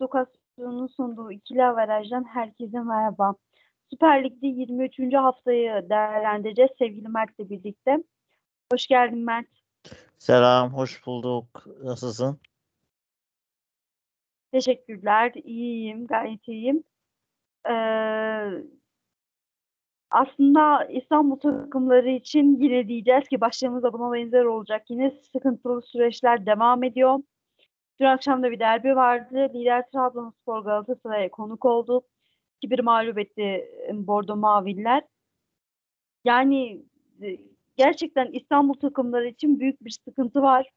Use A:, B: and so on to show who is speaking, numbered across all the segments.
A: Lokasyon'un sunduğu ikili averajdan herkese merhaba. Süper Lig'de 23. haftayı değerlendireceğiz sevgili Mert'le birlikte. Hoş geldin Mert.
B: Selam, hoş bulduk. Nasılsın?
A: Teşekkürler. İyiyim, gayet iyiyim. Ee, aslında İstanbul takımları için yine diyeceğiz ki başlarımızda buna benzer olacak. Yine sıkıntılı süreçler devam ediyor. Dün akşam da bir derbi vardı. Lider Trabzonspor Galatasaray'a konuk oldu. 2-1 mağlup etti Bordo Maviller. Yani e, gerçekten İstanbul takımları için büyük bir sıkıntı var.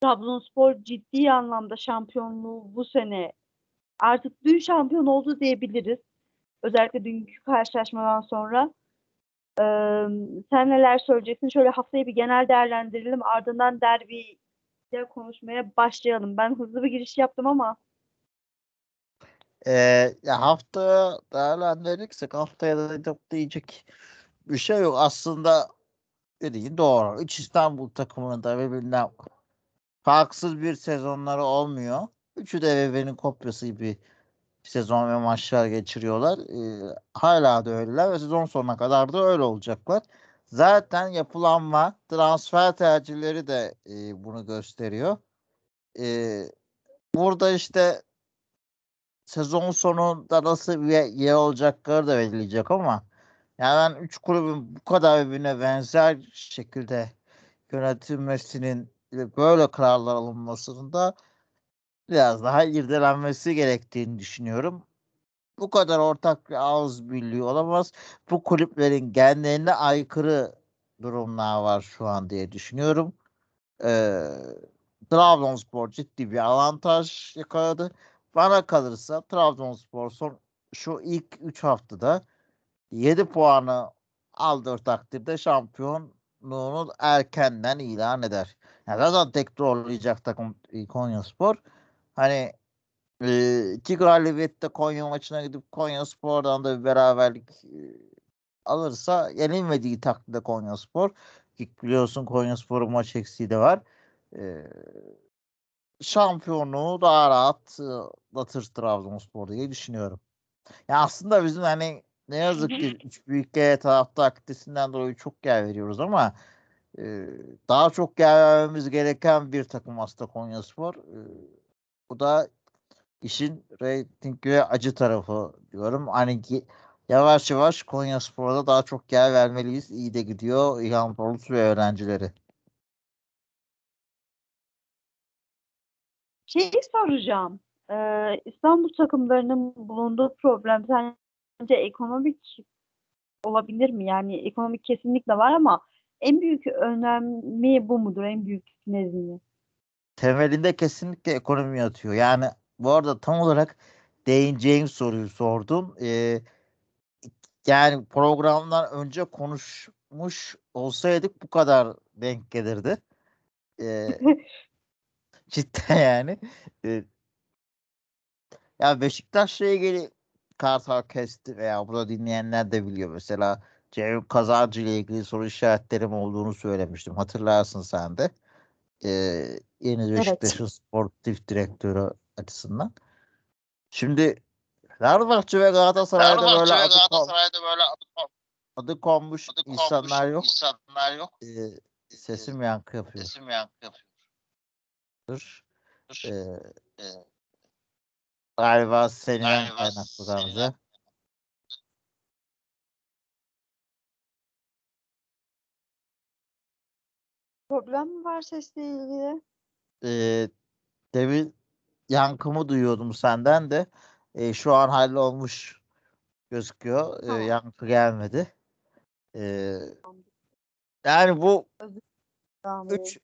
A: Trabzonspor ciddi anlamda şampiyonluğu bu sene artık dün şampiyon oldu diyebiliriz. Özellikle dünkü karşılaşmadan sonra. Ee, sen neler söyleyeceksin? Şöyle haftayı bir genel değerlendirelim. Ardından derbi konuşmaya başlayalım. Ben hızlı bir giriş yaptım ama.
B: Ee, ya haftaya değerlendirirsek haftaya da diyecek bir şey yok. Aslında dediğin doğru. Üç İstanbul takımının da birbirinden farksız bir sezonları olmuyor. Üçü de birbirinin kopyası gibi sezon ve maçlar geçiriyorlar. Ee, hala da öyleler ve sezon sonuna kadar da öyle olacaklar. Zaten yapılanma, transfer tercihleri de e, bunu gösteriyor. E, burada işte sezon sonunda nasıl bir yer olacakları da belirleyecek ama yani ben üç kulübün bu kadar birbirine benzer şekilde yönetilmesinin böyle kararlar alınmasının da biraz daha irdelenmesi gerektiğini düşünüyorum. Bu kadar ortak bir ağız birliği olamaz. Bu kulüplerin genlerine aykırı durumlar var şu an diye düşünüyorum. Ee, Trabzonspor ciddi bir avantaj yakaladı. Bana kalırsa Trabzonspor son şu ilk 3 haftada 7 puanı aldığı takdirde şampiyonluğunu erkenden ilan eder. Yani zaten tekrarlayacak takım Konya Spor. Hani e, iki galibiyette Konya maçına gidip Konya Spor'dan da bir beraberlik e, alırsa yenilmediği takdirde Konya Spor ki biliyorsun Konya Spor'un maç eksiği de var. E, şampiyonluğu daha rahat atlatır Trabzonspor diye düşünüyorum. Ya aslında bizim hani ne yazık ki üç büyük G tarafta aktivitesinden dolayı çok yer veriyoruz ama e, daha çok yer vermemiz gereken bir takım aslında Konya Spor. E, bu da işin reyting ve acı tarafı diyorum. Hani ki yavaş yavaş Konya Spor'da daha çok yer vermeliyiz. İyi de gidiyor İlhan Polut ve öğrencileri.
A: Şeyi soracağım. Ee, İstanbul takımlarının bulunduğu problem sence ekonomik olabilir mi? Yani ekonomik kesinlikle var ama en büyük önemi bu mudur? En büyük nezdinde?
B: Temelinde kesinlikle ekonomi yatıyor. Yani bu arada tam olarak değineceğim soruyu sordum. Ee, yani programdan önce konuşmuş olsaydık bu kadar denk gelirdi. Ee, cidden yani. Ee, ya Beşiktaş'la ilgili Kartal kesti veya burada dinleyenler de biliyor. Mesela Cem Kazancı ile ilgili soru işaretlerim olduğunu söylemiştim. Hatırlarsın sen de. Ee, yeni Beşiktaş'ın evet. sportif direktörü açısından. Şimdi Fenerbahçe ve Galatasaray'da
C: Fenerbahçe
B: böyle
C: ve
B: adı,
C: Galatasaray'da böyle adı,
B: adı konmuş
C: adı
B: insanlar
C: konmuş
B: yok.
C: insanlar yok.
B: Ee, sesim yankı yapıyor.
C: Sesim yankı yapıyor.
B: Dur.
C: Dur.
B: Ee,
C: Ee,
B: galiba senin
C: Galiba
B: kaynaklı Gamze.
A: Problem mi var sesle ilgili?
B: Ee, demin yankımı duyuyordum senden de. Ee, şu an hallolmuş gözüküyor.
A: Tamam.
B: yankı gelmedi. Ee, yani bu
A: Tamam.
B: üç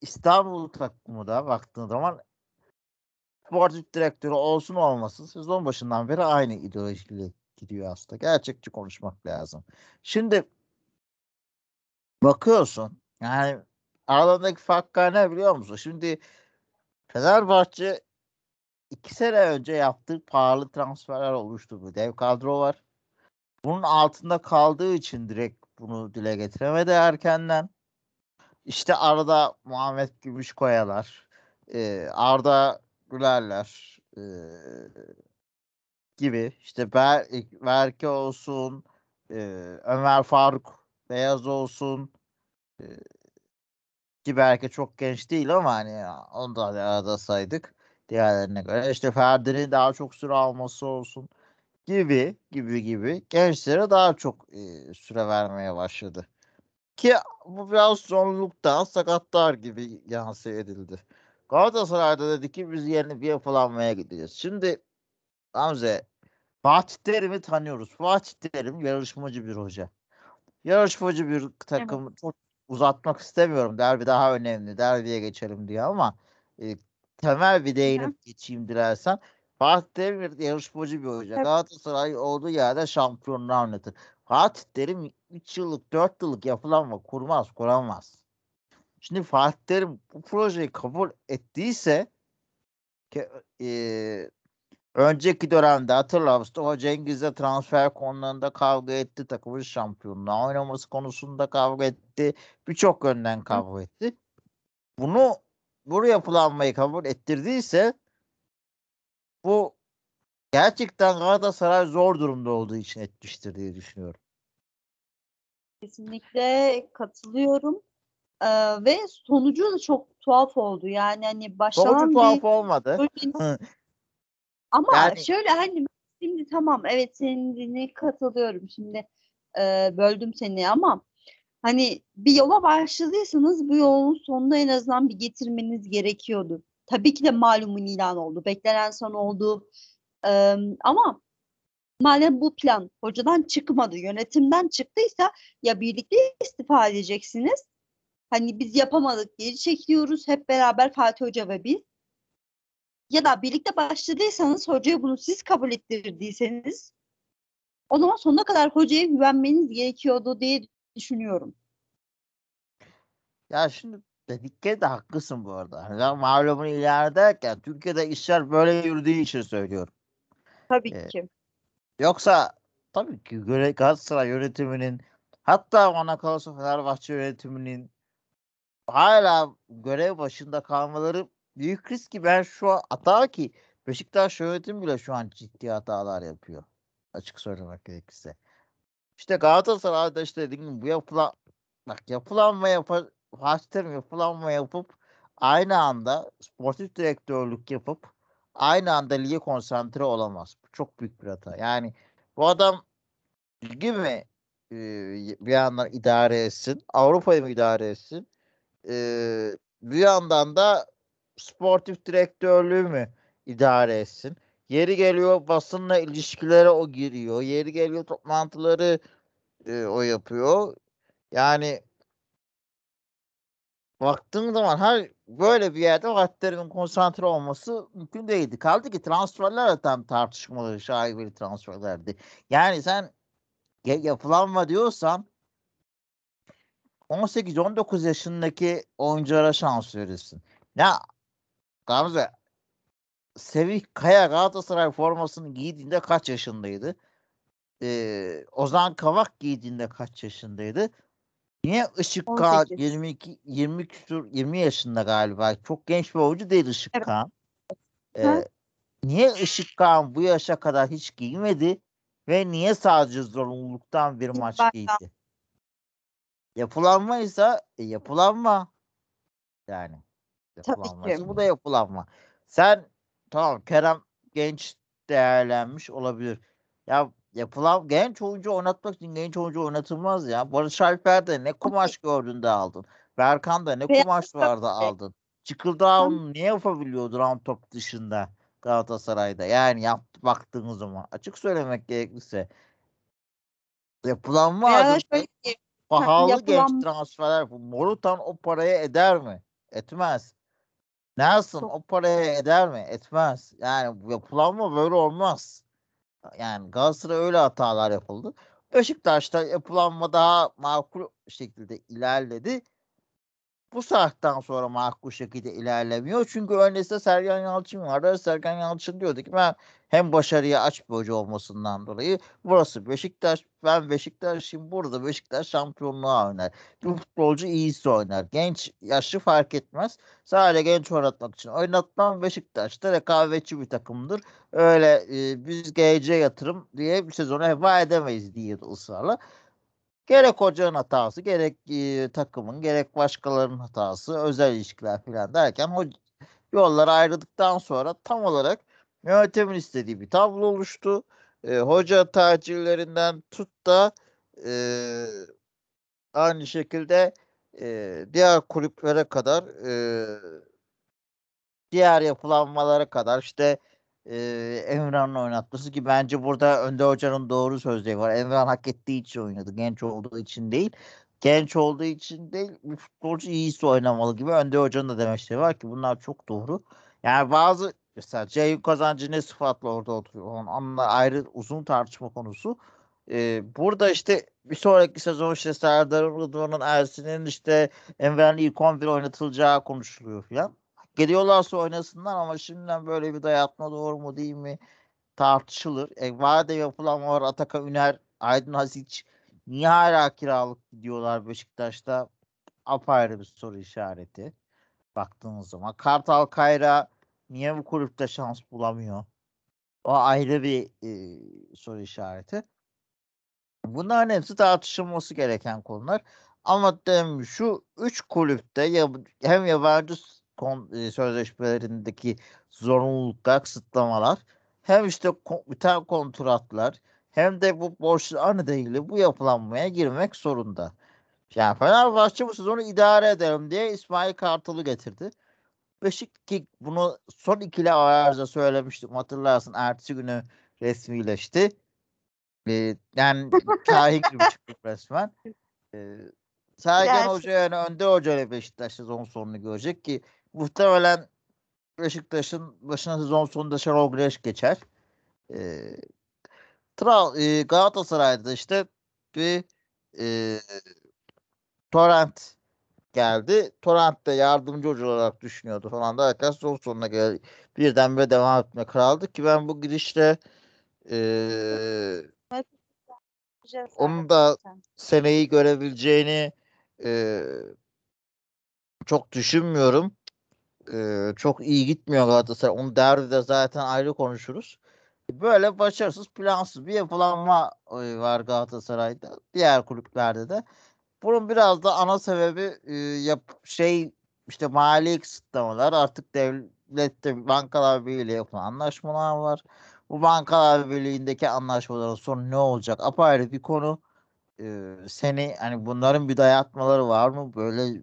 B: İstanbul takımı da baktığın zaman sportif direktörü olsun olmasın sezon başından beri aynı ideolojiyle gidiyor aslında. Gerçekçi konuşmak lazım. Şimdi bakıyorsun yani aralarındaki farklar ne biliyor musun? Şimdi Fenerbahçe iki sene önce yaptığı pahalı transferler oluşturdu. Dev kadro var. Bunun altında kaldığı için direkt bunu dile getiremedi erkenden. İşte arada Muhammed Gümüşkoyalar, e, Arda Gülerler, e, gibi işte Ber Berke olsun, e, Ömer Faruk Beyaz olsun e, ki Berke çok genç değil ama hani onu da arada saydık diğerlerine göre. İşte Ferdi'nin daha çok süre alması olsun gibi gibi gibi gençlere daha çok e, süre vermeye başladı. Ki bu biraz zorunluluktan sakatlar gibi yansı edildi. Galatasaray'da dedi ki biz yeni bir yapılanmaya gideceğiz. Şimdi Hamze Fatih Terim'i tanıyoruz. Fatih Terim yarışmacı bir hoca. Yarışmacı bir takım çok uzatmak istemiyorum. Derbi daha önemli. Derbiye geçelim diye ama e, temel bir değinip geçeyim dilersen. Fatih Terim bir yarışmacı bir hoca.
A: Evet.
B: Galatasaray olduğu yerde şampiyonluğu anlatır. Fatih Terim 3 yıllık 4 yıllık yapılanma kurmaz kuramaz. Şimdi Fatih Terim bu projeyi kabul ettiyse ki, e, önceki dönemde hatırla Mustafa Cengiz'le transfer konularında kavga etti. Takımın şampiyonluğa oynaması konusunda kavga etti. Birçok yönden kavga etti. Bunu bu yapılanmayı kabul ettirdiyse bu gerçekten Galatasaray zor durumda olduğu için etmiştir diye düşünüyorum.
A: Kesinlikle katılıyorum. Ee, ve sonucu da çok tuhaf oldu. Yani hani başlanan
B: Sonucu
A: bir
B: tuhaf olmadı.
A: ama
B: Yani-
A: şöyle hani şimdi tamam evet senin dediğine katılıyorum. Şimdi e, böldüm seni ama hani bir yola başladıysanız bu yolun sonuna en azından bir getirmeniz gerekiyordu. Tabii ki de malumun ilan oldu. Beklenen son oldu. Ee, ama madem bu plan hocadan çıkmadı, yönetimden çıktıysa ya birlikte istifa edeceksiniz. Hani biz yapamadık, geri çekiliyoruz hep beraber Fatih Hoca ve biz. Ya da birlikte başladıysanız hocaya bunu siz kabul ettirdiyseniz o zaman sonuna kadar hocaya güvenmeniz gerekiyordu diye düşünüyorum.
B: Ya şimdi dedikleri de haklısın bu arada. Hani malumun ederken Türkiye'de işler böyle yürüdüğü için söylüyorum.
A: Tabii
B: Evet.
A: ki.
B: Yoksa tabii ki Galatasaray yönetiminin hatta bana kalırsa Fenerbahçe yönetiminin hala görev başında kalmaları büyük risk ki ben şu an hata ki Beşiktaş yönetimi bile şu an ciddi hatalar yapıyor. Açık söylemek gerekirse. İşte Galatasaray'da işte dediğim gibi bu yapılan bak yapılanma yapar Terim yapılanma yapıp aynı anda sportif direktörlük yapıp aynı anda lige konsantre olamaz. Bu çok büyük bir hata. Yani bu adam ligi mi e, bir yandan idare etsin, Avrupa'yı mı idare etsin? E, bir yandan da sportif direktörlüğü mü idare etsin? Yeri geliyor basınla ilişkilere o giriyor. Yeri geliyor toplantıları e, o yapıyor. Yani baktığın zaman her böyle bir yerde Fatih'lerin konsantre olması mümkün değildi. Kaldı ki transferler de tam tartışmalı, şaibeli transferlerdi. Yani sen ya- yapılanma diyorsan 18-19 yaşındaki oyunculara şans verirsin. Ya Gamze Sevih Kaya Galatasaray formasını giydiğinde kaç yaşındaydı? Ee, Ozan Kavak giydiğinde kaç yaşındaydı? Niye Işık Kağan
A: 18.
B: 22 20 küsur 20 yaşında galiba. Çok genç bir oyuncu değil Işık
A: Evet.
B: Kağan. Ee, niye Işık Kağan bu yaşa kadar hiç giymedi ve niye sadece zorunluluktan bir maç
A: Ben-
B: giydi? Yapılanma ise e, yapılanma. Yani
A: Tabii
B: yapılanma
A: ki.
B: ise bu da yapılanma. Sen tamam Kerem genç değerlenmiş olabilir. Ya yapılan genç oyuncu oynatmak için genç oyuncu oynatılmaz ya. Barış Alper'de ne kumaş gördün de aldın. Berkan'da ne
A: Veya
B: kumaş vardı aldın. Çıkıldağ'ın ne yapabiliyordu round top dışında Galatasaray'da? Yani yaptı baktığınız zaman. Açık söylemek gerekirse
A: da
B: adına
A: şöyle ki
B: pahalı genç
A: yapılan-
B: transferler. Bu Morutan o paraya eder mi? Etmez. Nelson o paraya eder mi? Etmez. Yani yapılanma böyle olmaz. Yani Galatasaray öyle hatalar yapıldı. Beşiktaş'ta yapılanma daha makul şekilde ilerledi. bu saatten sonra makul şekilde ilerlemiyor. Çünkü öncesinde Sergen Yalçın vardı. Sergen Yalçın diyordu ki ben hem başarıya aç bir hoca olmasından dolayı burası Beşiktaş ben Beşiktaş'ım burada Beşiktaş şampiyonluğa oynar. Bir futbolcu iyisi oynar. Genç yaşlı fark etmez. Sadece genç oynatmak için oynatmam Beşiktaş'ta rekabetçi bir takımdır. Öyle e, biz geleceğe yatırım diye bir sezonu heba edemeyiz diyordu ısrarla. Gerek hocanın hatası, gerek e, takımın, gerek başkalarının hatası, özel ilişkiler falan derken o yollar ayrıldıktan sonra tam olarak yönetimin istediği bir tablo oluştu. E, hoca tercihlerinden tut da e, aynı şekilde e, diğer kulüplere kadar e, diğer yapılanmalara kadar işte e, Emran'ın oynatması ki bence burada Önde Hoca'nın doğru sözleri var. Emran hak ettiği için oynadı. Genç olduğu için değil. Genç olduğu için değil. Bir futbolcu iyisi oynamalı gibi Önde Hoca'nın da demeçleri var ki bunlar çok doğru. Yani bazı mesela Ceyhun Kazancı ne sıfatla orada oturuyor. Onunla ayrı uzun tartışma konusu. Ee, burada işte bir sonraki sezon işte Serdar Rıdvan'ın Ersin'in işte Enver'in ilk 11 oynatılacağı konuşuluyor falan. Geliyorlarsa oynasınlar ama şimdiden böyle bir dayatma doğru mu değil mi tartışılır. E, vade yapılan var Atakan Üner, Aydın Hasic niye hala kiralık gidiyorlar Beşiktaş'ta apayrı bir soru işareti baktığınız zaman. Kartal Kayra niye bu kulüpte şans bulamıyor? O ayrı bir e, soru işareti. Bunların hepsi tartışılması gereken konular. Ama şu üç kulüpte ya, hem yabancı kon, e, sözleşmelerindeki zorunluluklar, kısıtlamalar hem işte kon, biten kontratlar hem de bu borçlar nedeniyle bu yapılanmaya girmek zorunda. Yani Fenerbahçe bu sezonu idare ederim diye İsmail Kartal'ı getirdi. Beşiktaş bunu son ikili ayarda söylemiştim. Hatırlarsın ertesi günü resmileşti. Ee, yani kahin gibi çıktık resmen. Ee, Sergen Hoca yani Önde Hoca ile Beşiktaş sezon sonunu görecek ki muhtemelen Beşiktaş'ın başına sezon sonunda Şenol Güneş geçer. Ee, Tra e, Galatasaray'da işte bir e, Torrent geldi. Torrent de yardımcı hoca olarak düşünüyordu falan derken son sonuna geldi. Birdenbire devam etme kraldı ki ben bu girişle e, onun da seneyi görebileceğini e, çok düşünmüyorum. E, çok iyi gitmiyor Galatasaray. Onu derbide zaten ayrı konuşuruz. Böyle başarısız, plansız bir yapılanma var Galatasaray'da. Diğer kulüplerde de. Bunun biraz da ana sebebi e, yap, şey işte mali kısıtlamalar artık devlette bankalar birliğiyle yapılan anlaşmalar var. Bu bankalar birliğindeki anlaşmaların sonu ne olacak? Apayrı bir konu. Ee, seni hani bunların bir dayatmaları var mı? Böyle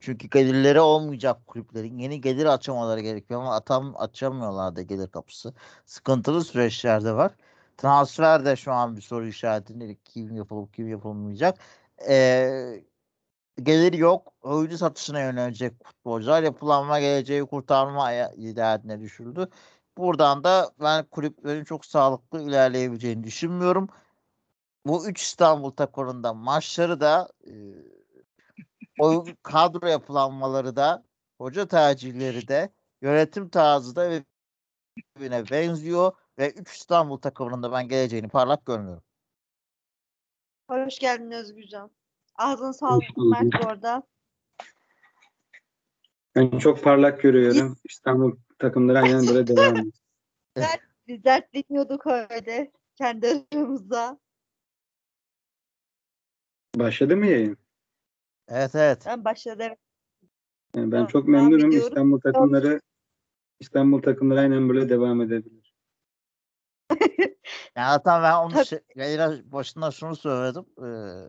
B: çünkü gelirleri olmayacak kulüplerin yeni gelir açamaları gerekiyor ama atam açamıyorlar da gelir kapısı. Sıkıntılı süreçlerde var. Transfer de şu an bir soru işaretinde kim yapılıp kim yapılmayacak. Ee, gelir yok. Oyuncu satışına yönelecek futbolcular yapılanma geleceği kurtarma derdine düşüldü. Buradan da ben kulüplerin çok sağlıklı ilerleyebileceğini düşünmüyorum. Bu üç İstanbul takımında maçları da e, oyun kadro yapılanmaları da hoca tercihleri de yönetim tarzı da birbirine benziyor ve 3 İstanbul takımının da ben geleceğini parlak görmüyorum.
A: Hoş geldin Özgürcan. Ağzın sağlık
D: bulduk.
A: Mert bu arada.
D: Ben çok parlak görüyorum. İstanbul takımları aynen böyle devam ediyor.
A: Biz dertleniyorduk öyle kendi aramızda.
D: Başladı mı yayın?
B: Evet evet.
A: Ben başladı evet.
D: Yani ben
A: Tamam,
D: çok memnunum. İstanbul takımları İstanbul takımları aynen böyle devam edebilir.
B: Yani zaten ben onu şey, yayına başında şunu söyledim. Ee,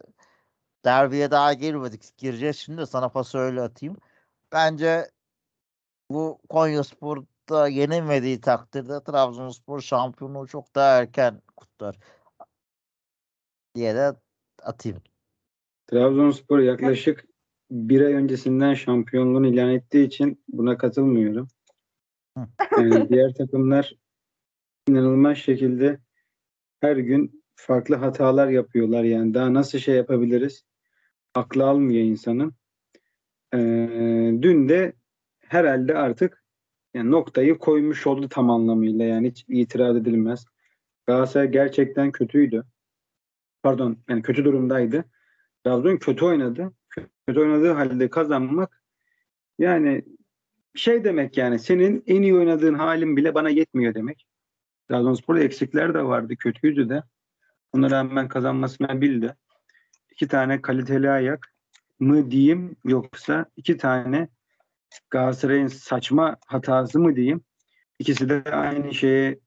B: derbiye daha girmedik. Gireceğiz şimdi de sana pası öyle atayım. Bence bu Konya Spor'da yenilmediği takdirde Trabzonspor şampiyonluğu çok daha erken kutlar diye de atayım.
D: Trabzonspor yaklaşık bir ay öncesinden şampiyonluğunu ilan ettiği için buna katılmıyorum. Yani diğer takımlar inanılmaz şekilde her gün farklı hatalar yapıyorlar. Yani daha nasıl şey yapabiliriz? Aklı almıyor insanın. Ee, dün de herhalde artık yani noktayı koymuş oldu tam anlamıyla yani hiç itiraz edilmez. Galatasaray gerçekten kötüydü. Pardon yani kötü durumdaydı. Trabzon kötü oynadı. Kötü oynadığı halde kazanmak yani şey demek yani senin en iyi oynadığın halin bile bana yetmiyor demek. Trabzonspor'da eksikler de vardı. Kötüydü de. Ona rağmen kazanmasını bildi. İki tane kaliteli ayak mı diyeyim yoksa iki tane Galatasaray'ın saçma hatası mı diyeyim. İkisi de aynı şeye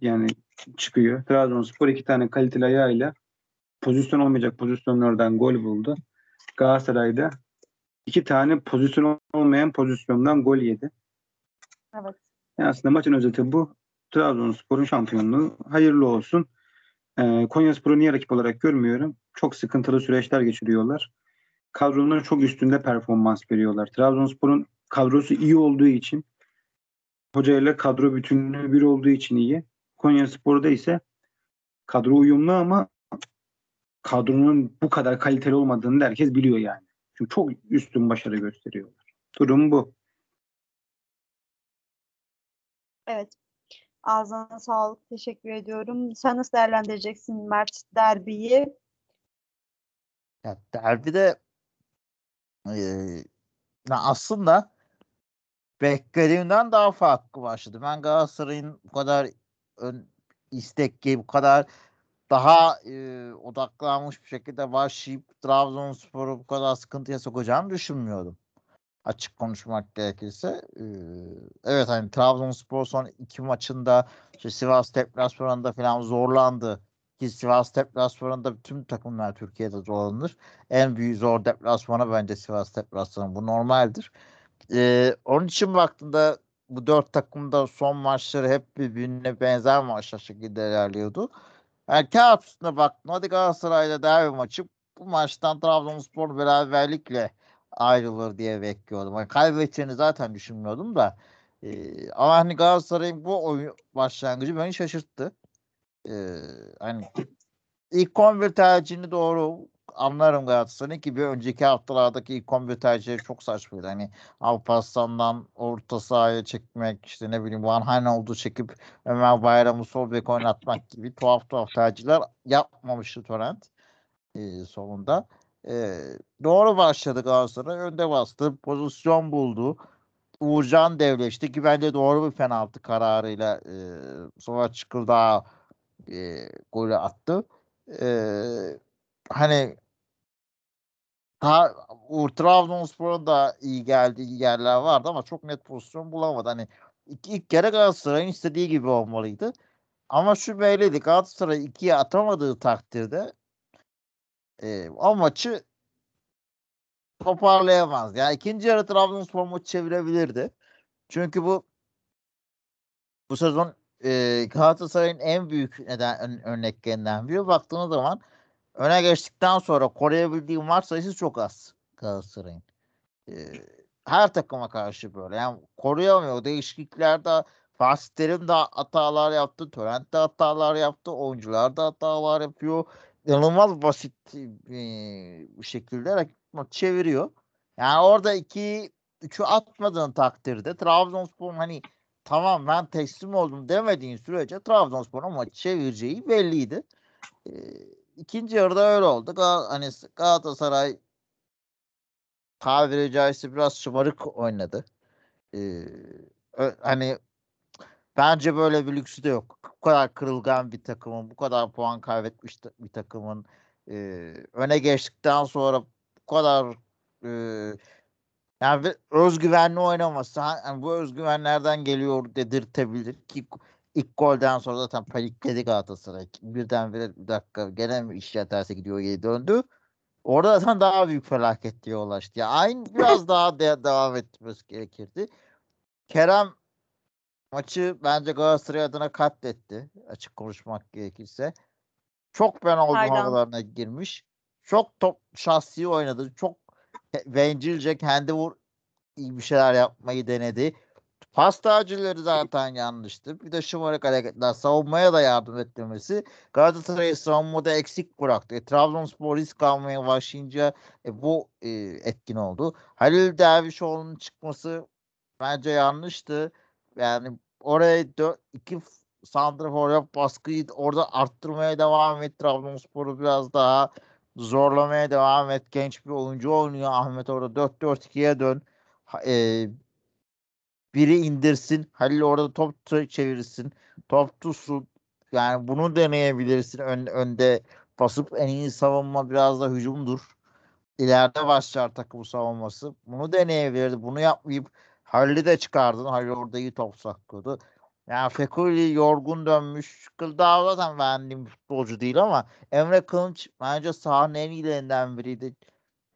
D: yani çıkıyor. Trabzonspor iki tane kaliteli ayağıyla pozisyon olmayacak pozisyonlardan gol buldu. Galatasaray'da iki tane pozisyon olmayan pozisyondan gol yedi.
A: Evet.
D: Yani aslında maçın özeti bu. Trabzonspor'un şampiyonluğu hayırlı olsun. Ee, Konyaspor'u niye rakip olarak görmüyorum? Çok sıkıntılı süreçler geçiriyorlar. Kadronun çok üstünde performans veriyorlar. Trabzonspor'un kadrosu iyi olduğu için hocayla kadro bütünlüğü bir olduğu için iyi. Konyaspor'da ise kadro uyumlu ama kadronun bu kadar kaliteli olmadığını da herkes biliyor yani. Çünkü çok üstün başarı gösteriyorlar. Durum bu.
A: Evet. Ağzına sağlık. Teşekkür ediyorum. Sen nasıl değerlendireceksin Mert derbiyi?
B: Ya derbide ya aslında beklediğimden daha farklı başladı. Ben Galatasaray'ın bu kadar ön, istekli, bu kadar daha eee, odaklanmış bir şekilde başlayıp Trabzonspor'u bu kadar sıkıntıya sokacağını düşünmüyordum. Açık konuşmak gerekirse. Eee, evet hani Trabzonspor son iki maçında işte Sivas deplasmanında falan zorlandı. Ki Sivas deplasmanında tüm takımlar Türkiye'de zorlanır. En büyük zor deplasmanı bence Sivas deplasmanı. Bu normaldir. Ee, onun için baktığında bu dört takım da son maçları hep birbirine benzer maçlar şekilde ilerliyordu. Yani kağıt üstüne baktım. Hadi Galatasaray'la derbi maçı bu maçtan Trabzonspor beraberlikle ayrılır diye bekliyordum. Yani kaybedeceğini zaten düşünmüyordum da. Ee, ama hani Galatasaray'ın bu oyun başlangıcı beni şaşırttı. Ee, hani ilk 11 tercihini doğru anlarım Galatasaray'ın ki bir önceki haftalardaki ilk 11 tercihleri çok saçmaydı. Hani Alparslan'dan orta sahaya çekmek işte ne bileyim Van Hanold'u çekip Ömer Bayram'ı sol bek oynatmak gibi tuhaf tuhaf tercihler yapmamıştı Torrent e, sonunda. E, doğru başladı Galatasaray. Önde bastı. Pozisyon buldu. Uğurcan devleşti ki bence doğru bir penaltı kararıyla e, sonra Çıkırdağ e, golü attı. E, hani ha, Uğur Trabzonspor'un da iyi geldiği yerler vardı ama çok net pozisyon bulamadı. Hani ilk, ilk kere Galatasaray'ın istediği gibi olmalıydı. Ama şu belliydi Galatasaray ikiye atamadığı takdirde e, o maçı toparlayamaz. Yani ikinci yarı Trabzonspor maçı çevirebilirdi. Çünkü bu bu sezon e, Galatasaray'ın en büyük neden ön- örneklerinden biri. Baktığınız zaman öne geçtikten sonra koruyabildiği maç sayısı çok az Galatasaray'ın. E, her takıma karşı böyle. Yani koruyamıyor. Değişikliklerde Fatih Terim de hatalar yaptı. Torrent de hatalar yaptı. Oyuncular da hatalar yapıyor. İnanılmaz basit bir şekilde rakip maçı çeviriyor. Yani orada 2 3'ü atmadığın takdirde Trabzonspor'un hani tamam ben teslim oldum demediğin sürece Trabzonspor'un maçı çevireceği belliydi. E, ikinci yarıda öyle oldu. Gal- hani Galatasaray tabiri caizse biraz şımarık oynadı. Hani bence böyle bir lüksü de yok. Bu kadar kırılgan bir takımın, bu kadar puan kaybetmiş bir takımın e, öne geçtikten sonra bu kadar e, yani özgüvenli oynaması yani bu özgüven nereden geliyor dedirtebilir ki ilk golden sonra zaten panikledi Galatasaray. Birdenbire bir dakika gene mi iş terse gidiyor diye döndü. Orada zaten daha büyük felaketliğe ulaştı. Yani aynı biraz daha de- devam etmesi gerekirdi. Kerem maçı bence Galatasaray adına katletti. Açık konuşmak gerekirse. Çok penaltı
A: Aynen.
B: havalarına girmiş. Çok top şahsi oynadı. Çok bencilce kendi vur iyi bir şeyler yapmayı denedi. Pas tercihleri zaten yanlıştı. Bir de şımarık hareketler savunmaya da yardım etmemesi Galatasaray'ı savunmada eksik bıraktı. E, Trabzonspor risk almaya başlayınca e, bu e, etkin oldu. Halil Dervişoğlu'nun çıkması bence yanlıştı. Yani oraya dö- iki santrafor yap baskıyı orada arttırmaya devam et. Trabzonspor'u biraz daha zorlamaya devam et. Genç bir oyuncu oynuyor. Ahmet orada 4-4-2'ye dön. E, biri indirsin. Halil orada top çevirsin. Top tutsun. Yani bunu deneyebilirsin. Ön, önde basıp en iyi savunma biraz da hücumdur. İleride başlar takım savunması. Bunu deneyebilirdi. Bunu yapmayıp Halil'i de çıkardın. Halil orada iyi top sakladı. Yani Fekuli yorgun dönmüş. Kıldağ zaten beğendiğim bir futbolcu değil ama Emre Kılınç bence sahanın en iyilerinden biriydi.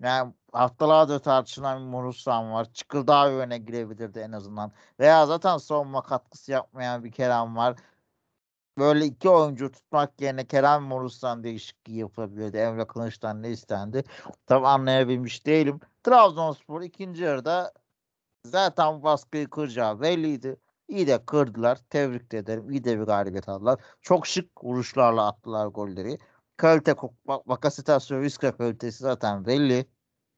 B: Yani haftalardır tartışılan bir Morusan var. Çıkıldağ öne girebilirdi en azından. Veya zaten savunma katkısı yapmayan bir Kerem var. Böyle iki oyuncu tutmak yerine Kerem Morusan değişikliği yapabilirdi. Emre Kılıç'tan ne istendi? Tam anlayabilmiş değilim. Trabzonspor ikinci yarıda zaten baskıyı kıracağı belliydi. İyi de kırdılar. Tebrik de ederim. İyi de bir galibiyet aldılar. Çok şık vuruşlarla attılar golleri. Kalite, Bakasitasyon, Vizca kalitesi zaten belli.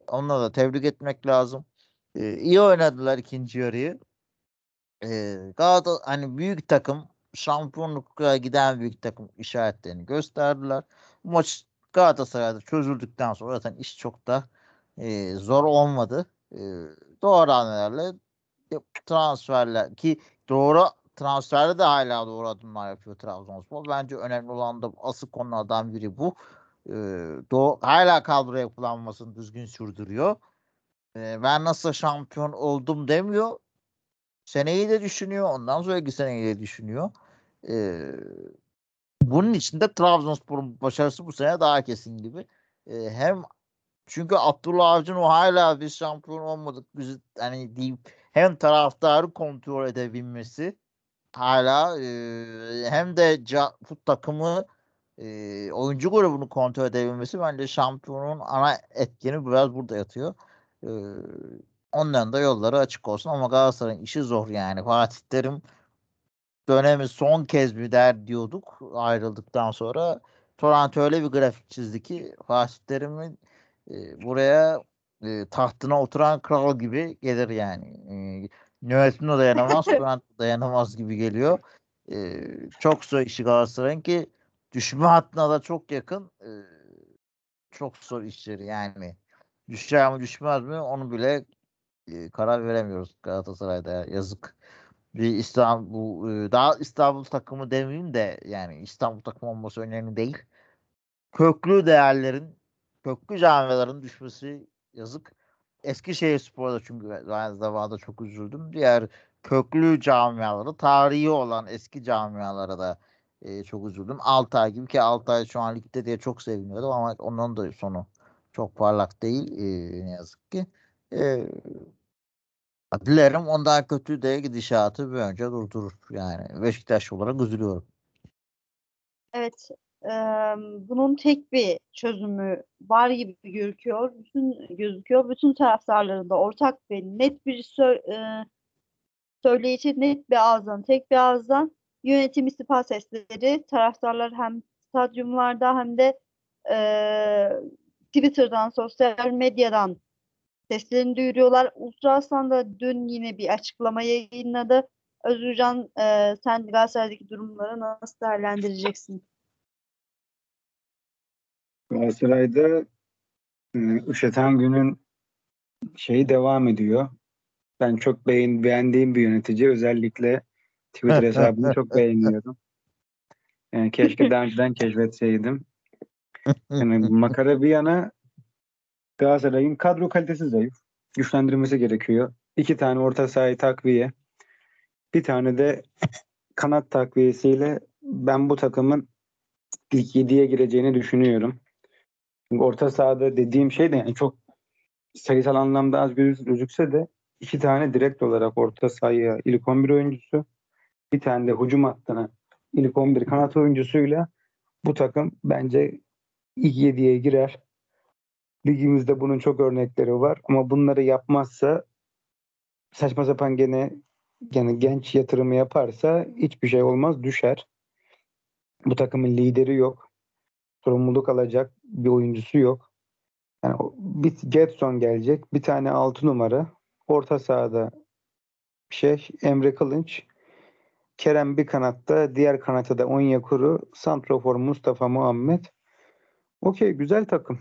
B: Onları da tebrik etmek lazım. Ee, iyi oynadılar ikinci yarıyı. Ee, Galata hani büyük takım şampiyonlukla giden büyük takım işaretlerini gösterdiler. Bu maç Galatasaray'da çözüldükten sonra zaten iş çok da e, zor olmadı. E, doğru hamlelerle transferler ki doğru transferde de hala doğru adımlar yapıyor Trabzonspor. Bence önemli olan da asıl konulardan biri bu. E, doğ- hala kadro yapılanmasını düzgün sürdürüyor. E, ben nasıl şampiyon oldum demiyor. Seneyi de düşünüyor. Ondan sonraki seneyi de düşünüyor. E, bunun için de Trabzonspor'un başarısı bu sene daha kesin gibi. E, hem çünkü Abdullah Avcı'nın o hala biz şampiyon olmadık biz hani deyip hem taraftarı kontrol edebilmesi hala e, hem de bu takımı e, oyuncu grubunu kontrol edebilmesi bence şampiyonun ana etkeni biraz burada yatıyor. E, onların da yolları açık olsun ama Galatasaray'ın işi zor yani. Fatih Terim dönemi son kez mi der diyorduk ayrıldıktan sonra. Toronto öyle bir grafik çizdi ki Fatih Terim'in e, buraya e, tahtına oturan kral gibi gelir yani. E, yönetimde dayanamaz, dayanamaz gibi geliyor. E, çok zor işi Galatasaray'ın ki düşme hattına da çok yakın. E, çok zor işleri yani. Düşer mi düşmez mi onu bile e, karar veremiyoruz Galatasaray'da ya. yazık. Bir İstanbul e, daha İstanbul takımı demeyeyim de yani İstanbul takımı olması önemli değil. Köklü değerlerin, köklü camiaların düşmesi yazık. Eskişehir Spor'da çünkü aynı zamanda çok üzüldüm. Diğer köklü camiaları, tarihi olan eski camialara da e, çok üzüldüm. Altay gibi ki Altay şu an ligde diye çok seviniyordum ama onun da sonu çok parlak değil e, ne yazık ki. E, dilerim ondan kötü de gidişatı bir önce durdurur. Yani Beşiktaş olarak üzülüyorum.
A: Evet, eee, bunun tek bir çözümü var gibi gözüküyor. Bütün gözüküyor. Bütün taraftarların da ortak ve net bir sö eee, söyleyici, net bir ağızdan, tek bir ağızdan yönetim istifa sesleri taraftarlar hem stadyumlarda hem de eee, Twitter'dan, sosyal medyadan seslerini duyuruyorlar. Ultra Aslan da dün yine bir açıklama yayınladı. Özgürcan, eee, sen Galatasaray'daki durumları nasıl değerlendireceksin?
D: Galatasaray'da e, Işıtan Gün'ün şeyi devam ediyor. Ben çok beğen, beğendiğim bir yönetici. Özellikle Twitter hesabını çok beğeniyorum. Yani keşke daha önceden keşfetseydim. Yani makara bir yana Galatasaray'ın kadro kalitesi zayıf. Güçlendirmesi gerekiyor. İki tane orta sahayı takviye. Bir tane de kanat takviyesiyle ben bu takımın ilk 7'ye gireceğini düşünüyorum. Çünkü orta sahada dediğim şey de yani çok sayısal anlamda az göz- gözükse de iki tane direkt olarak orta sahaya ilk 11 oyuncusu bir tane de hücum hattına ilk 11 kanat oyuncusuyla bu takım bence ilk 7'ye girer. Ligimizde bunun çok örnekleri var ama bunları yapmazsa saçma sapan gene yani genç yatırımı yaparsa hiçbir şey olmaz düşer. Bu takımın lideri yok. Sorumluluk alacak bir oyuncusu yok. Yani bir Getson gelecek. Bir tane 6 numara. Orta sahada şey Emre Kılınç. Kerem bir kanatta. Diğer kanatta da Onyekuru. Santrofor Mustafa Muhammed. Okey güzel takım.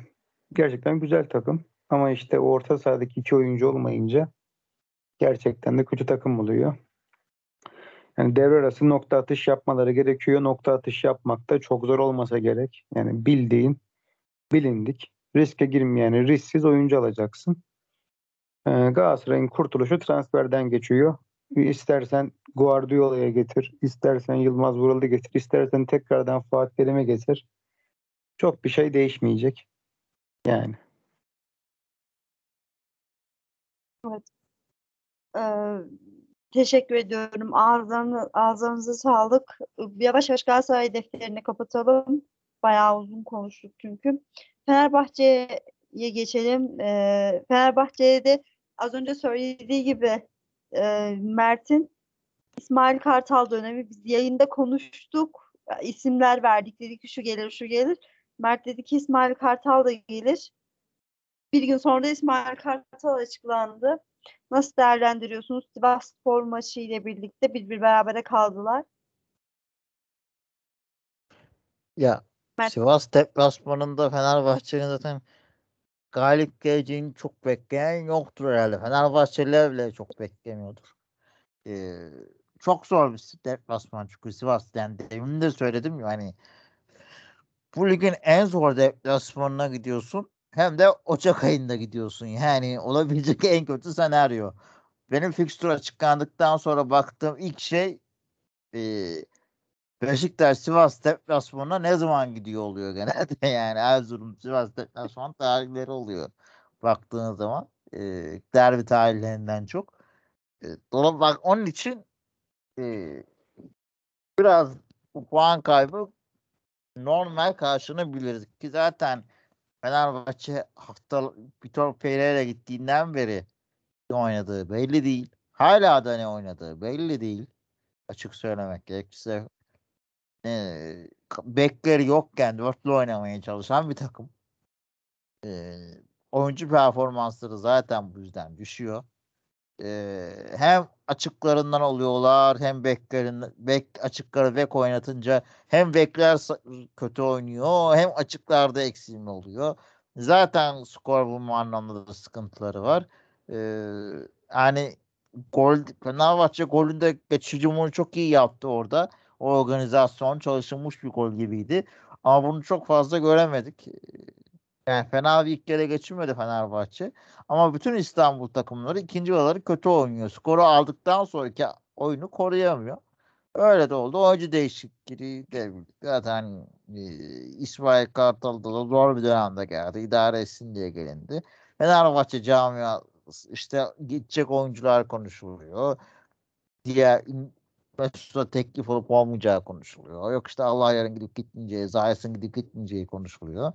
D: Gerçekten güzel takım. Ama işte orta sahadaki iki oyuncu olmayınca gerçekten de kötü takım oluyor. Yani devre arası nokta atış yapmaları gerekiyor. Nokta atış yapmak da çok zor olmasa gerek. Yani bildiğin bilindik. Riske girmeyen risksiz oyuncu alacaksın. Ee, Galatasaray'ın kurtuluşu transferden geçiyor. İstersen Guardiola'ya getir, istersen Yılmaz Vural'ı getir, istersen tekrardan Fatih Terim'e getir. Çok bir şey değişmeyecek. Yani.
A: Ee, teşekkür ediyorum. Ağzlarını, ağzınıza sağlık. Yavaş yavaş Galatasaray defterini kapatalım. Bayağı uzun konuştuk çünkü. Fenerbahçe'ye geçelim. Ee, Fenerbahçe'ye de az önce söylediği gibi e, Mert'in İsmail Kartal dönemi biz yayında konuştuk. İsimler verdik. Dedik ki şu gelir, şu gelir. Mert dedi ki İsmail Kartal da gelir. Bir gün sonra da İsmail Kartal açıklandı. Nasıl değerlendiriyorsunuz? Sivas Spor maçı ile birlikte bir bir berabere kaldılar.
B: Ya
A: Mert-
B: Sivas deplasmanında Fenerbahçe'nin zaten galip geleceğini çok bekleyen yoktur herhalde. Fenerbahçeliler bile çok beklemiyordur. Ee, çok zor bir deplasman çünkü Sivas. Yani demin de söyledim ya hani bu ligin en zor deplasmanına gidiyorsun. Hem de Ocak ayında gidiyorsun. Yani olabilecek en kötü senaryo. Benim fikstür açıklandıktan sonra baktığım ilk şey eee Beşiktaş Sivas deplasmanına ne zaman gidiyor oluyor genelde yani Erzurum Sivas deplasman tarihleri oluyor baktığın zaman e, derbi tarihlerinden çok. E, bak onun için e, biraz bu puan kaybı normal karşılanabilir ki zaten Fenerbahçe hafta Vitor Pereira gittiğinden beri ne oynadığı belli değil. Hala da ne oynadığı belli değil. Açık söylemek gerekirse eee bekleri yokken dörtlü oynamaya çalışan bir takım. Eee, oyuncu performansları zaten bu yüzden düşüyor. Eee, hem açıklarından oluyorlar hem beklerin bek açıkları bek oynatınca hem bekler kötü oynuyor hem açıklarda eksilme oluyor. Zaten skor bulma anlamında da sıkıntıları var. Eee, yani gol Fenerbahçe golünde geçici hücumu çok iyi yaptı orada. O organizasyon çalışılmış bir gol gibiydi. Ama bunu çok fazla göremedik. Yani fena bir ilk kere geçirmedi Fenerbahçe. Ama bütün İstanbul takımları ikinci yolları kötü oynuyor. Skoru aldıktan sonraki oyunu koruyamıyor. Öyle de oldu. Oyuncu değişikliği de zaten e, İsmail Kartal'da da zor bir dönemde geldi. İdare etsin diye gelindi. Fenerbahçe camia işte gidecek oyuncular konuşuluyor. Diğer Mesut'a teklif olup olmayacağı konuşuluyor. Yok işte Allah yarın gidip gitmeyeceği, Zayas'ın gidip gitmeyeceği konuşuluyor.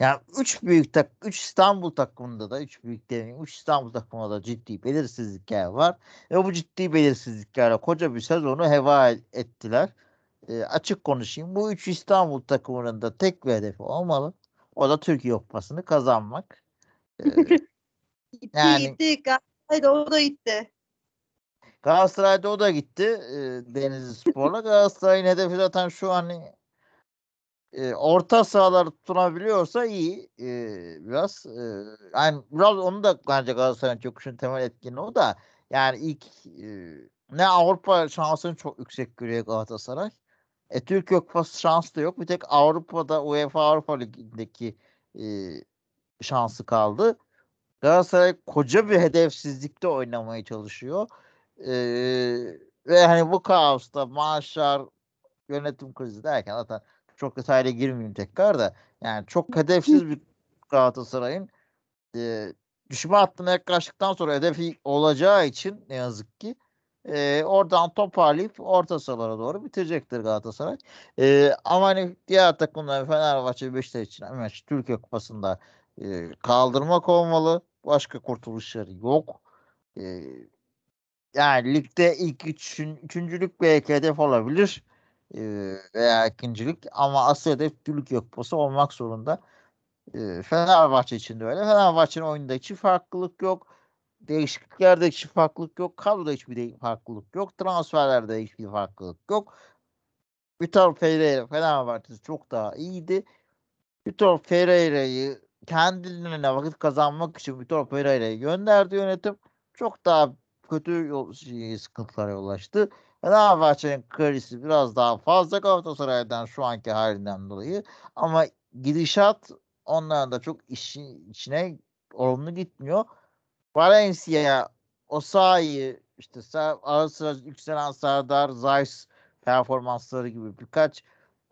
B: Yani üç büyük tak, üç İstanbul takımında da üç büyük demeyeyim, üç İstanbul takımında da ciddi belirsizlikler var. Ve bu ciddi belirsizliklerle koca bir sezonu heva ettiler. E, açık konuşayım. Bu üç İstanbul takımının da tek bir hedefi olmalı. O da Türkiye Kupası'nı kazanmak. E,
A: Gitti
B: Yani-
A: gitti. Galatasaray'da o da gitti.
B: Galatasaray'da o da gitti e, Denizli Spor'la. Galatasaray'ın hedefi zaten şu an e, orta sahaları tutunabiliyorsa iyi e, biraz. E, yani biraz onu da bence Galatasaray'ın çöküşün temel etkeni o da. Yani ilk e, ne Avrupa şansını çok yüksek görüyor Galatasaray. E, Türkiye Kupası şansı da yok. Bir tek Avrupa'da UEFA Avrupa Ligi'ndeki e, şansı kaldı. Galatasaray koca bir hedefsizlikte oynamaya çalışıyor. Ee, ve hani bu kaosta maaşlar yönetim krizi derken zaten çok detaylı girmeyeyim tekrar da yani çok hedefsiz bir Galatasaray'ın e, düşme hattına yaklaştıktan sonra hedefi olacağı için ne yazık ki e, oradan toparlayıp orta sahalara doğru bitirecektir Galatasaray. E, ama hani diğer takımlar Fenerbahçe Beşiktaş için hemen Türkiye Kupası'nda e, kaldırmak olmalı. Başka kurtuluşları yok. E, yani ligde ilk üçün, üçüncülük belki hedef olabilir veya ikincilik ama asıl hedef Türkiye Kupası olmak zorunda. Fenerbahçe için de öyle. Fenerbahçe'nin oyunda hiç farklılık yok. Değişikliklerde hiç farklılık yok. Kadroda hiçbir farklılık yok. Transferlerde hiçbir farklılık yok. Vitor Pereira Fenerbahçe'si çok daha iyiydi. Vitor Pereira'yı kendilerine vakit kazanmak için Vitor Pereira'yı gönderdi yönetim. Çok daha kötü yol, şey, sıkıntılara yol açtı. Fenerbahçe'nin kredisi biraz daha fazla Galatasaray'dan şu anki halinden dolayı. Ama gidişat onların da çok işi, içine olumlu gitmiyor. Valencia Osayi işte ara sıra yükselen Serdar Zeiss performansları gibi birkaç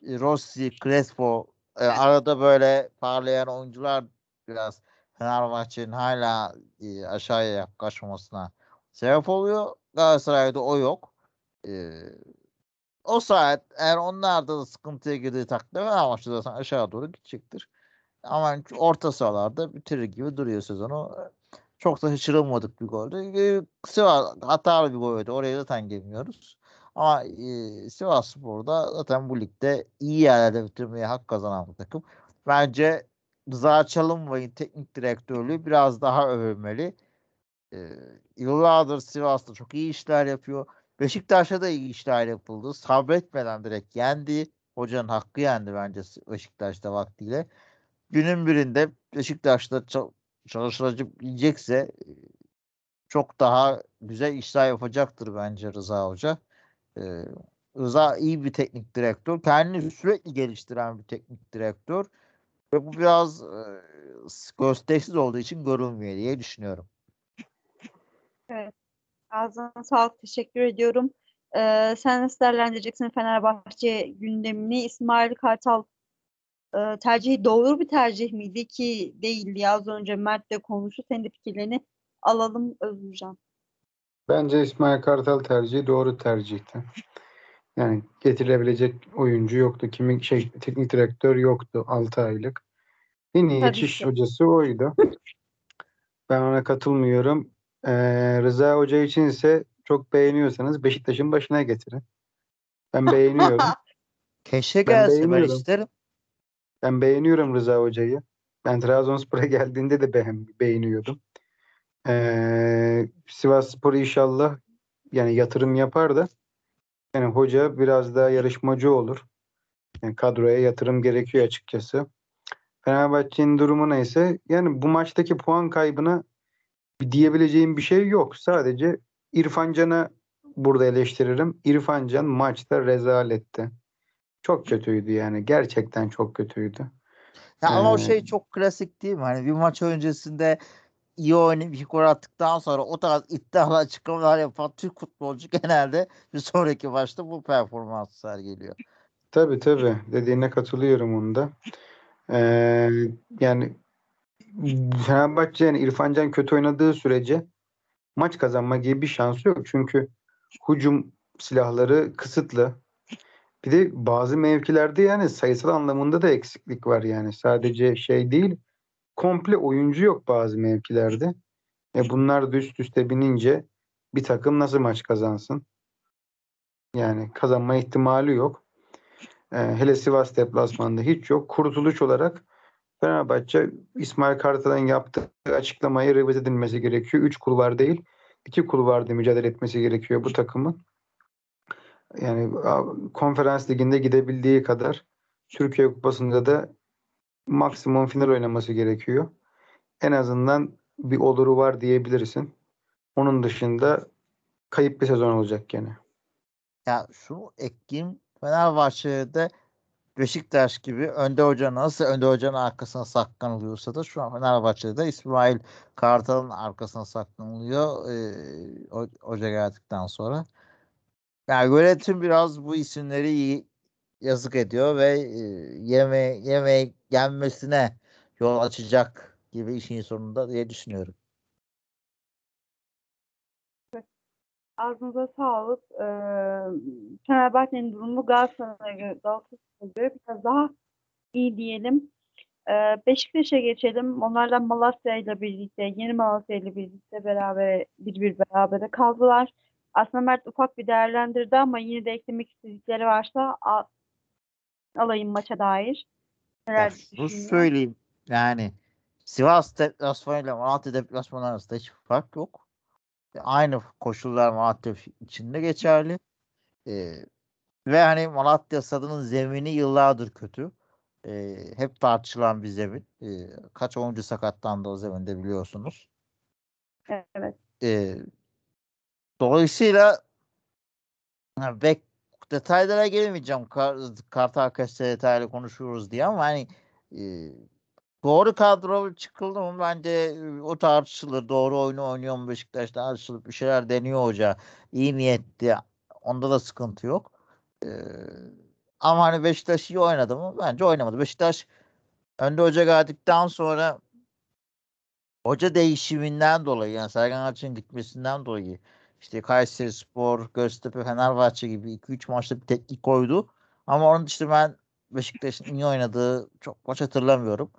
B: e, Rossi, Crespo e, arada böyle parlayan oyuncular biraz Fenerbahçe'nin hala e, aşağıya yaklaşmamasına sebep oluyor. Galatasaray'da o yok. E, o saat eğer onlarda da sıkıntıya girdiği takdirde Fenerbahçe zaten aşağı doğru gidecektir. Ama orta sahalarda bitirir gibi duruyor sezonu. Çok da şaşırılmadık bir goldü. E, Sivas hatalı bir goldü. Oraya zaten gelmiyoruz. Ama e, Sivas Spor'da zaten bu ligde iyi yerlerde bitirmeye hak kazanan bir takım. Bence Rıza Çalınbay'ın teknik direktörlüğü biraz daha övülmeli. E, yıllardır Sivas'ta çok iyi işler yapıyor. Beşiktaş'ta da iyi işler yapıldı. Sabretmeden direkt yendi. Hocanın hakkı yendi bence Beşiktaş'ta vaktiyle. Günün birinde Beşiktaş'ta ça- çalışılabilecekse çok daha güzel işler yapacaktır bence Rıza Hoca. Ee, Rıza iyi bir teknik direktör. Kendini sürekli geliştiren bir teknik direktör. Ve bu biraz e, gösterişsiz olduğu için görülmüyor diye düşünüyorum.
A: Ağzına sağlık. Teşekkür ediyorum. Ee, sen nasıl değerlendireceksin Fenerbahçe gündemini? İsmail Kartal e, tercihi doğru bir tercih miydi ki değildi? Az önce Mert de konuştu. Senin de fikirlerini alalım Özgürcan.
D: Bence İsmail Kartal tercihi doğru tercihti. Yani getirilebilecek oyuncu yoktu. Kimin şey teknik direktör yoktu 6 aylık. En iyi geçiş hocası oydu. Ben ona katılmıyorum. Ee, Rıza Hoca için ise çok beğeniyorsanız Beşiktaş'ın başına getirin. Ben beğeniyorum.
B: Keşke gelse ben isterim.
D: Ben beğeniyorum Rıza Hoca'yı. Ben Trabzonspor'a geldiğinde de beğen, beğeniyordum. Ee, Sivasspor inşallah yani yatırım yapar da yani hoca biraz daha yarışmacı olur. Yani kadroya yatırım gerekiyor açıkçası. Fenerbahçe'nin durumu neyse yani bu maçtaki puan kaybına diyebileceğim bir şey yok. Sadece İrfan Can'ı burada eleştiririm. İrfan Can maçta rezaletti. Çok kötüydü yani. Gerçekten çok kötüydü.
B: Ya ama o
D: Ee,
B: şey çok klasik değil mi? Hani bir maç öncesinde iyi oynayıp iki gol attıktan sonra o tarz iddialı açıklamalar yapan Türk futbolcu genelde bir sonraki maçta bu performansı sergiliyor.
D: Tabii tabii. Dediğine katılıyorum onda. Ee, yani Fenerbahçe yani İrfan Can kötü oynadığı sürece maç kazanma gibi bir şansı yok. Çünkü hücum silahları kısıtlı. Bir de bazı mevkilerde yani sayısal anlamında da eksiklik var yani. Sadece şey değil, komple oyuncu yok bazı mevkilerde. E bunlar da üst üste binince bir takım nasıl maç kazansın? Yani kazanma ihtimali yok. E, hele Sivas deplasmanında hiç yok. Kurtuluş olarak Fenerbahçe İsmail Kartal'ın yaptığı açıklamayı revize edilmesi gerekiyor. Üç kulvar değil, iki kulvarda mücadele etmesi gerekiyor bu takımın. Yani konferans liginde gidebildiği kadar Türkiye Kupası'nda da maksimum final oynaması gerekiyor. En azından bir oluru var diyebilirsin. Onun dışında kayıp bir sezon olacak gene.
B: Ya şunu ekleyeyim. Fenerbahçe'de Beşiktaş gibi Önde Hoca nasıl Önde Hoca'nın arkasına saklanılıyorsa da şu an Fenerbahçe'de Ismail Kartal'ın arkasına saklanılıyor o- hoca geldikten sonra. Yani yönetim biraz bu isimleri yazık ediyor ve e, yeme yeme gelmesine yol açacak gibi işin sonunda diye düşünüyorum.
A: Ağzınıza sağlık. Ee, Fenerbahçe'nin durumu Galatasaray'a göre, Galatasaray'a göre biraz daha iyi diyelim. Ee, Beşiktaş'a geçelim. Onlardan Malatya ile birlikte, Yeni Malatya ile birlikte beraber bir bir berabere kaldılar. Aslında Mert ufak bir değerlendirdi ama yine de eklemek istedikleri varsa a- alayım maça dair.
B: Ya
A: Neler düşünüyor?
B: söyleyeyim. Yani Sivas deplasmanıyla Malatya deplasmanı arasında hiç fark yok. Aynı koşullar Malatya içinde geçerli. E, ve hani Malatya stadının zemini yıllardır kötü. E, hep tartışılan bir zemin. E, kaç oyuncu sakatlandı o zeminde biliyorsunuz.
A: Evet.
B: E, dolayısıyla bek detaylara girmeyeceğim. Kar, Kartal detaylı konuşuyoruz diye ama hani e, doğru kadro çıkıldı mı bence o tartışılır. Doğru oyunu oynuyor mu Beşiktaş tartışılır. Bir şeyler deniyor hoca. İyi niyetli. Onda da sıkıntı yok. E, ama hani Beşiktaş iyi oynadı mı? Bence oynamadı. Beşiktaş önde hoca geldikten sonra hoca değişiminden dolayı yani Sergen Yalçın'ın gitmesinden dolayı işte Kayseri Spor, Göztepe, Fenerbahçe gibi 2-3 maçta bir teknik koydu. Ama onun dışında ben Beşiktaş'ın iyi oynadığı çok maç hatırlamıyorum.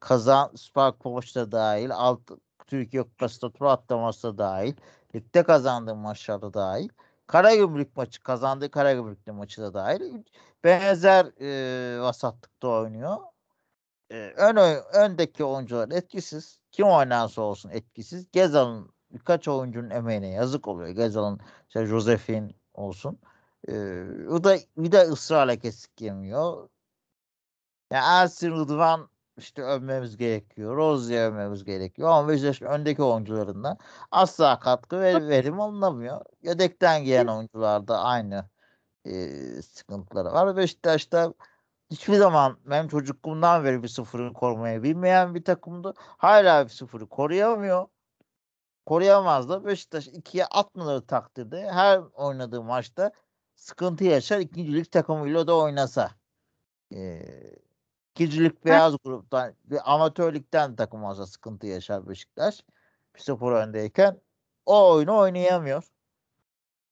B: Kazan Süper Kupaç'ta dahil, alt Türkiye Kupası'nda tur atlaması da dahil, ligde kazandığı maçlarda dahil, Karagümrük maçı kazandığı Karagümrük'te maçı da dahil benzer e, vasatlıkta oynuyor. E, ön öndeki oyuncular etkisiz. Kim oynarsa olsun etkisiz. Gezal'ın birkaç oyuncunun emeğine yazık oluyor. Gezal'ın işte Josefin olsun. E, o da bir de ısrarla kesik yemiyor. Yani Ersin Rıdvan işte övmemiz gerekiyor. Rozi'ye övmemiz gerekiyor. Ama Beşiktaş'ın öndeki oyuncularından asla katkı ve verim alınamıyor. Yedekten gelen oyuncularda aynı e, sıkıntıları var. Beşiktaş'ta hiçbir zaman benim çocukluğumdan beri bir sıfırı korumayı bilmeyen bir takımdı. Hala bir sıfırı koruyamıyor. Koruyamaz da Beşiktaş ikiye atmaları takdirde her oynadığı maçta sıkıntı yaşar. İkincilik takımıyla da oynasa. Ee, ikincilik beyaz gruptan bir amatörlükten takım olsa sıkıntı yaşar Beşiktaş. Bir sıfır öndeyken o oyunu oynayamıyor.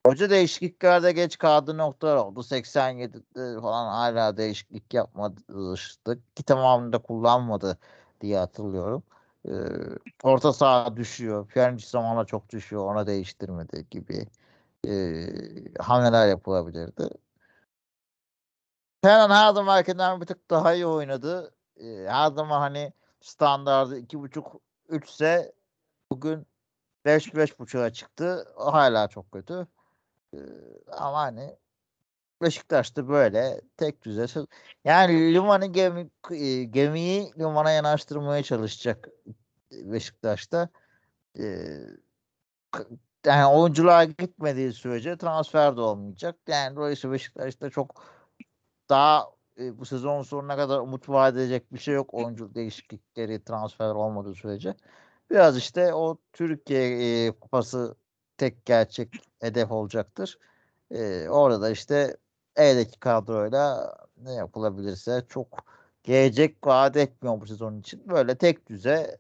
B: Hoca değişikliklerde geç kaldığı noktalar oldu. 87'de falan hala değişiklik yapmadı. Ki tamamında kullanmadı diye hatırlıyorum. Ee, orta saha düşüyor. Pjanic zamanla çok düşüyor. Ona değiştirmedi gibi ee, hamleler yapılabilirdi. Kenan her zamankinden bir tık daha iyi oynadı. Ee, her zaman hani standardı 2.5-3 ise bugün 5-5.5'a çıktı. O hala çok kötü. Ee, ama hani Beşiktaş'ta böyle tek düze yani limanı gemi, gemiyi limana yanaştırmaya çalışacak Beşiktaş'ta. Ee, yani oyuncular gitmediği sürece transfer de olmayacak. Yani dolayısıyla Beşiktaş'ta çok daha e, bu sezon sonuna kadar umut vaat edecek bir şey yok oyuncu değişiklikleri transfer olmadığı sürece. Biraz işte o Türkiye e, kupası tek gerçek hedef olacaktır. E, orada da işte eldeki kadroyla ne yapılabilirse çok gelecek vaat etmiyor bu sezon için. Böyle tek düze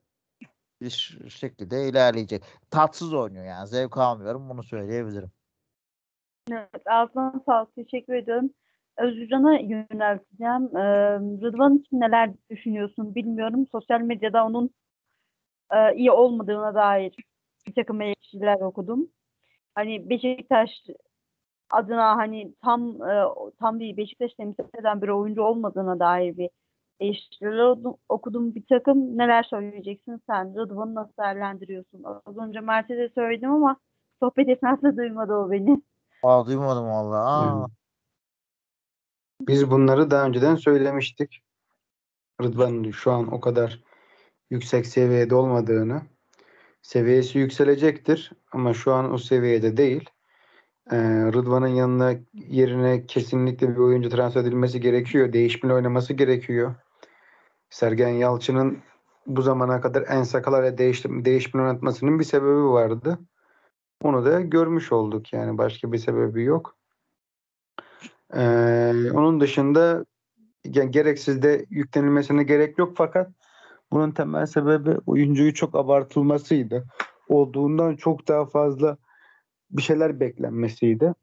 B: bir şekilde ilerleyecek. Tatsız oynuyor yani. Zevk almıyorum. Bunu söyleyebilirim.
A: Evet, ağzına sağlık. Teşekkür ediyorum. Özgürcan'a yönelteceğim. Ee, Rıdvan için neler düşünüyorsun bilmiyorum. Sosyal medyada onun e, iyi olmadığına dair bir takım eleştiriler okudum. Hani Beşiktaş adına hani tam e, tam bir Beşiktaş temsil eden bir oyuncu olmadığına dair bir eleştiriler okudum, okudum bir takım. Neler söyleyeceksin sen? Rıdvan'ı nasıl değerlendiriyorsun? Az önce Mert'e de söyledim ama sohbet esnasında duymadı o beni.
B: Aa duymadım vallahi. Aa.
D: Biz bunları daha önceden söylemiştik. Rıdvan'ın şu an o kadar yüksek seviyede olmadığını, seviyesi yükselecektir ama şu an o seviyede değil. Ee, Rıdvan'ın yanına yerine kesinlikle bir oyuncu transfer edilmesi gerekiyor. Değişimle oynaması gerekiyor. Sergen Yalçın'ın bu zamana kadar en sakalarla değiştim, değişimle oynatmasının bir sebebi vardı. Onu da görmüş olduk yani başka bir sebebi yok. Ee, onun dışında yani gereksiz de yüklenilmesine gerek yok fakat bunun temel sebebi oyuncuyu çok abartılmasıydı. Olduğundan çok daha fazla bir şeyler beklenmesiydi.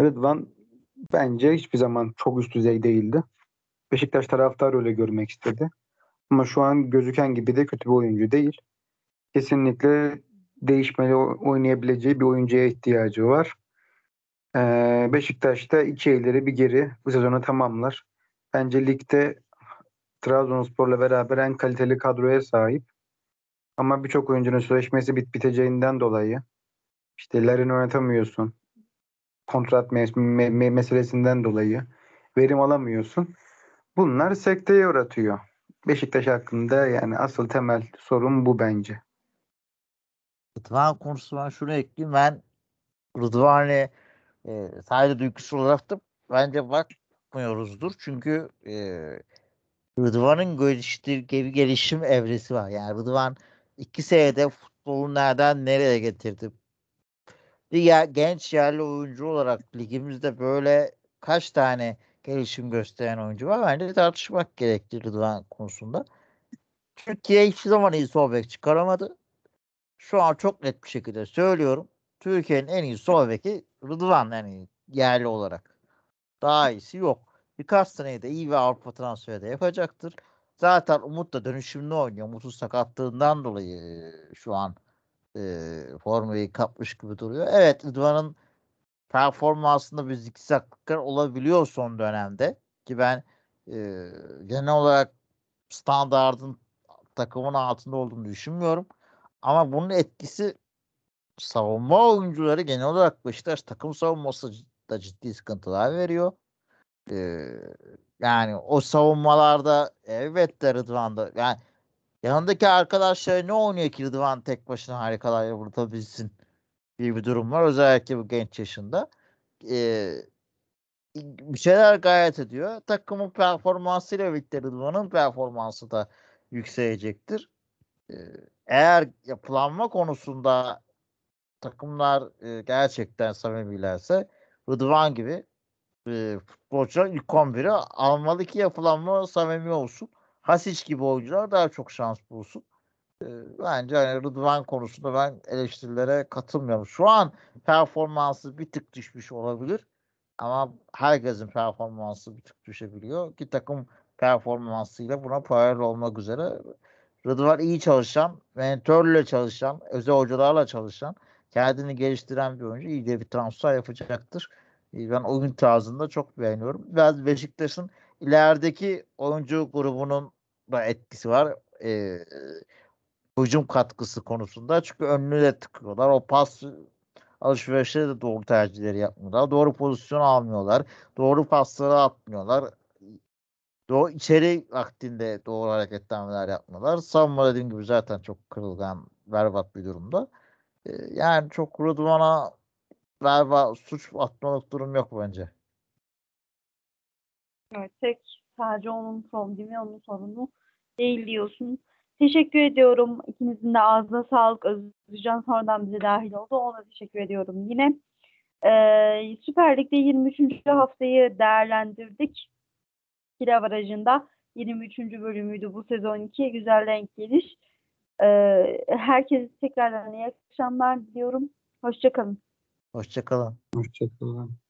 D: Rıdvan bence hiçbir zaman çok üst düzey değildi. Beşiktaş taraftarı öyle görmek istedi. Ama şu an gözüken gibi de kötü bir oyuncu değil. Kesinlikle değişmeli oynayabileceği bir oyuncuya ihtiyacı var. Ee, Beşiktaş'ta iki ileri bir geri bu sezonu tamamlar. Bence ligde Trabzonspor'la beraber en kaliteli kadroya sahip. Ama birçok oyuncunun sözleşmesi bit biteceğinden dolayı işte Larin oynatamıyorsun. Kontrat me- me- meselesinden dolayı verim alamıyorsun. Bunlar sekteye uğratıyor. Beşiktaş hakkında yani asıl temel sorun bu bence.
B: Rıdvan konusu ben şunu ekleyeyim. Ben Rıdvan'ı e, sadece duygusal olarak da bence bakmıyoruzdur. Çünkü e, Rıdvan'ın geliştir, gelişim evresi var. Yani Rıdvan iki senede futbolu nereden nereye getirdi? Ya- genç yerli oyuncu olarak ligimizde böyle kaç tane gelişim gösteren oyuncu var? Bence tartışmak gerekli Rıdvan konusunda. Türkiye hiçbir zaman iyi sol bek çıkaramadı. Şu an çok net bir şekilde söylüyorum. Türkiye'nin en iyi sol beki Rıdvan yani yerli olarak. Daha iyisi yok. Birkaç seneyi de iyi ve Avrupa transferi de yapacaktır. Zaten Umut da dönüşümlü oynuyor. Umut'un sakatlığından dolayı şu an e, formayı kapmış gibi duruyor. Evet Rıdvan'ın performansında bir zikzaklıklar olabiliyor son dönemde. Ki ben e, genel olarak standardın takımın altında olduğunu düşünmüyorum. Ama bunun etkisi savunma oyuncuları genel olarak Beşiktaş takım savunması da ciddi sıkıntılar veriyor. Ee, yani o savunmalarda elbette Rıdvan'da yani yanındaki arkadaşlar ne oynuyor ki Rıdvan tek başına harikalar yapabilsin gibi bir durum var. Özellikle bu genç yaşında. Ee, bir şeyler gayet ediyor. Takımın performansıyla birlikte Rıdvan'ın performansı da yükselecektir. Ee, eğer yapılanma konusunda takımlar e, gerçekten samimilerse Rıdvan gibi e, futbolcular ilk 11'i almalı ki yapılanma samimi olsun. Hasic gibi oyuncular daha çok şans bulsun. E, bence hani Rıdvan konusunda ben eleştirilere katılmıyorum. Şu an performansı bir tık düşmüş olabilir. Ama herkesin performansı bir tık düşebiliyor. Ki takım performansıyla buna paralel olmak üzere Rıdvan iyi çalışan, mentörle çalışan, özel hocalarla çalışan, kendini geliştiren bir oyuncu iyi de bir transfer yapacaktır. E, Ben oyun tarzını da çok beğeniyorum. Biraz Beşiktaş'ın ilerideki oyuncu grubunun da etkisi var. E, hücum katkısı konusunda. Çünkü önünü de tıkıyorlar. O pas alışverişleri de doğru tercihleri yapmıyorlar. Doğru pozisyon almıyorlar. Doğru pasları atmıyorlar. Doğru içeri vaktinde doğru hareketlenmeler yapmıyorlar. Savunma dediğim gibi zaten çok kırılgan, berbat bir durumda. Yani çok Rıdvan'a galiba suç atmalık durum yok bence.
A: Evet, tek sadece onun problemi, onun sorunu değil diyorsun. Teşekkür ediyorum. İkinizin de ağzına sağlık. Özcan sonradan bize dahil oldu. Ona teşekkür ediyorum yine. Ee, Süper Lig'de 23. haftayı değerlendirdik. Kira Barajı'nda 23. bölümüydü bu sezonki. Güzel denk geliş. Ee, herkese tekrardan iyi akşamlar diliyorum. Hoşçakalın.
B: Hoşçakalın.
D: Hoşçakalın.